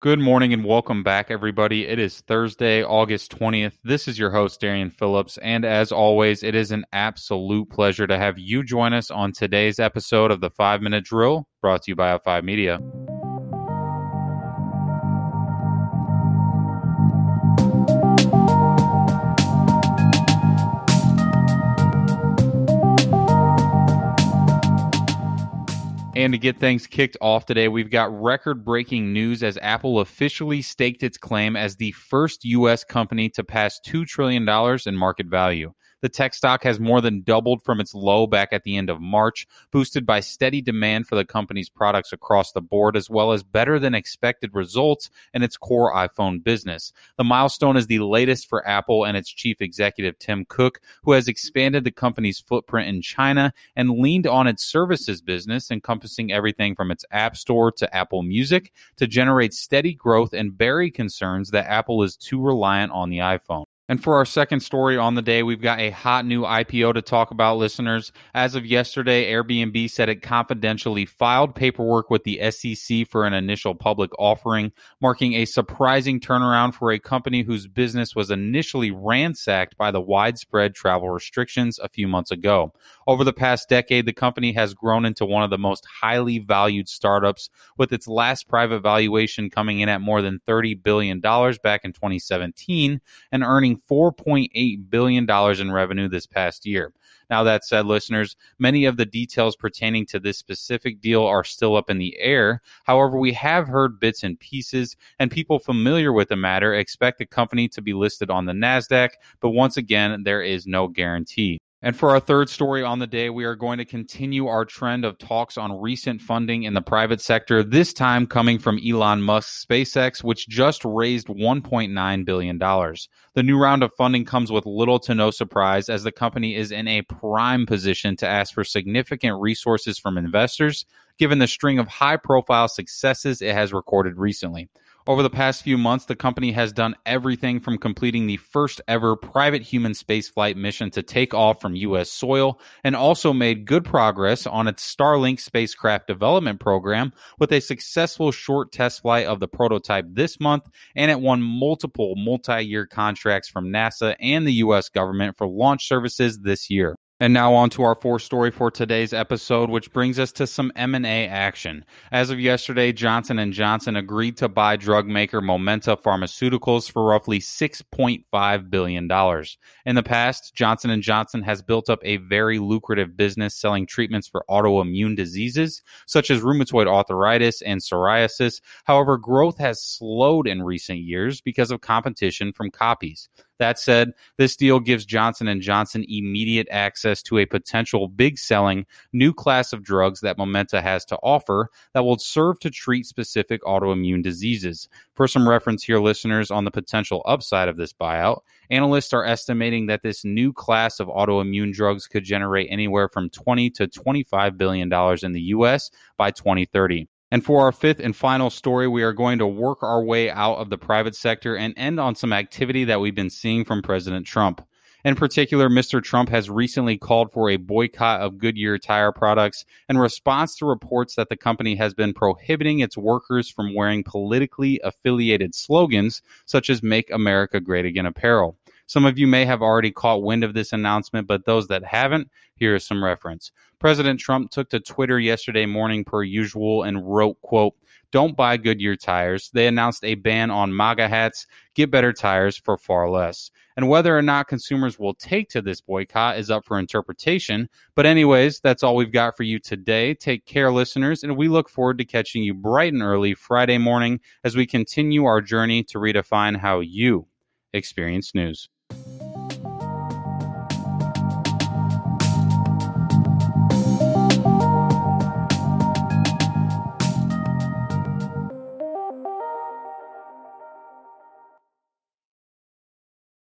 Good morning and welcome back, everybody. It is Thursday, August 20th. This is your host, Darian Phillips. And as always, it is an absolute pleasure to have you join us on today's episode of the Five Minute Drill brought to you by F5 Media. And to get things kicked off today, we've got record breaking news as Apple officially staked its claim as the first U.S. company to pass $2 trillion in market value. The tech stock has more than doubled from its low back at the end of March, boosted by steady demand for the company's products across the board, as well as better than expected results in its core iPhone business. The milestone is the latest for Apple and its chief executive, Tim Cook, who has expanded the company's footprint in China and leaned on its services business, encompassing everything from its App Store to Apple Music, to generate steady growth and bury concerns that Apple is too reliant on the iPhone. And for our second story on the day, we've got a hot new IPO to talk about, listeners. As of yesterday, Airbnb said it confidentially filed paperwork with the SEC for an initial public offering, marking a surprising turnaround for a company whose business was initially ransacked by the widespread travel restrictions a few months ago. Over the past decade, the company has grown into one of the most highly valued startups, with its last private valuation coming in at more than $30 billion back in 2017 and earning $4.8 billion in revenue this past year. Now, that said, listeners, many of the details pertaining to this specific deal are still up in the air. However, we have heard bits and pieces, and people familiar with the matter expect the company to be listed on the NASDAQ, but once again, there is no guarantee. And for our third story on the day, we are going to continue our trend of talks on recent funding in the private sector, this time coming from Elon Musk's SpaceX, which just raised $1.9 billion. The new round of funding comes with little to no surprise, as the company is in a prime position to ask for significant resources from investors, given the string of high profile successes it has recorded recently. Over the past few months, the company has done everything from completing the first ever private human spaceflight mission to take off from U.S. soil and also made good progress on its Starlink spacecraft development program with a successful short test flight of the prototype this month. And it won multiple multi year contracts from NASA and the U.S. government for launch services this year. And now on to our fourth story for today's episode, which brings us to some M&A action. As of yesterday, Johnson & Johnson agreed to buy drug maker Momenta Pharmaceuticals for roughly $6.5 billion. In the past, Johnson & Johnson has built up a very lucrative business selling treatments for autoimmune diseases, such as rheumatoid arthritis and psoriasis. However, growth has slowed in recent years because of competition from copies. That said, this deal gives Johnson & Johnson immediate access to a potential big selling new class of drugs that Momenta has to offer that will serve to treat specific autoimmune diseases. For some reference here listeners on the potential upside of this buyout, analysts are estimating that this new class of autoimmune drugs could generate anywhere from 20 to 25 billion dollars in the US by 2030. And for our fifth and final story, we are going to work our way out of the private sector and end on some activity that we've been seeing from President Trump. In particular, Mr. Trump has recently called for a boycott of Goodyear tire products in response to reports that the company has been prohibiting its workers from wearing politically affiliated slogans such as Make America Great Again apparel. Some of you may have already caught wind of this announcement, but those that haven't, here is some reference. President Trump took to Twitter yesterday morning per usual and wrote, quote, don't buy Goodyear tires. They announced a ban on MAGA hats. Get better tires for far less. And whether or not consumers will take to this boycott is up for interpretation. But, anyways, that's all we've got for you today. Take care, listeners, and we look forward to catching you bright and early Friday morning as we continue our journey to redefine how you experience news.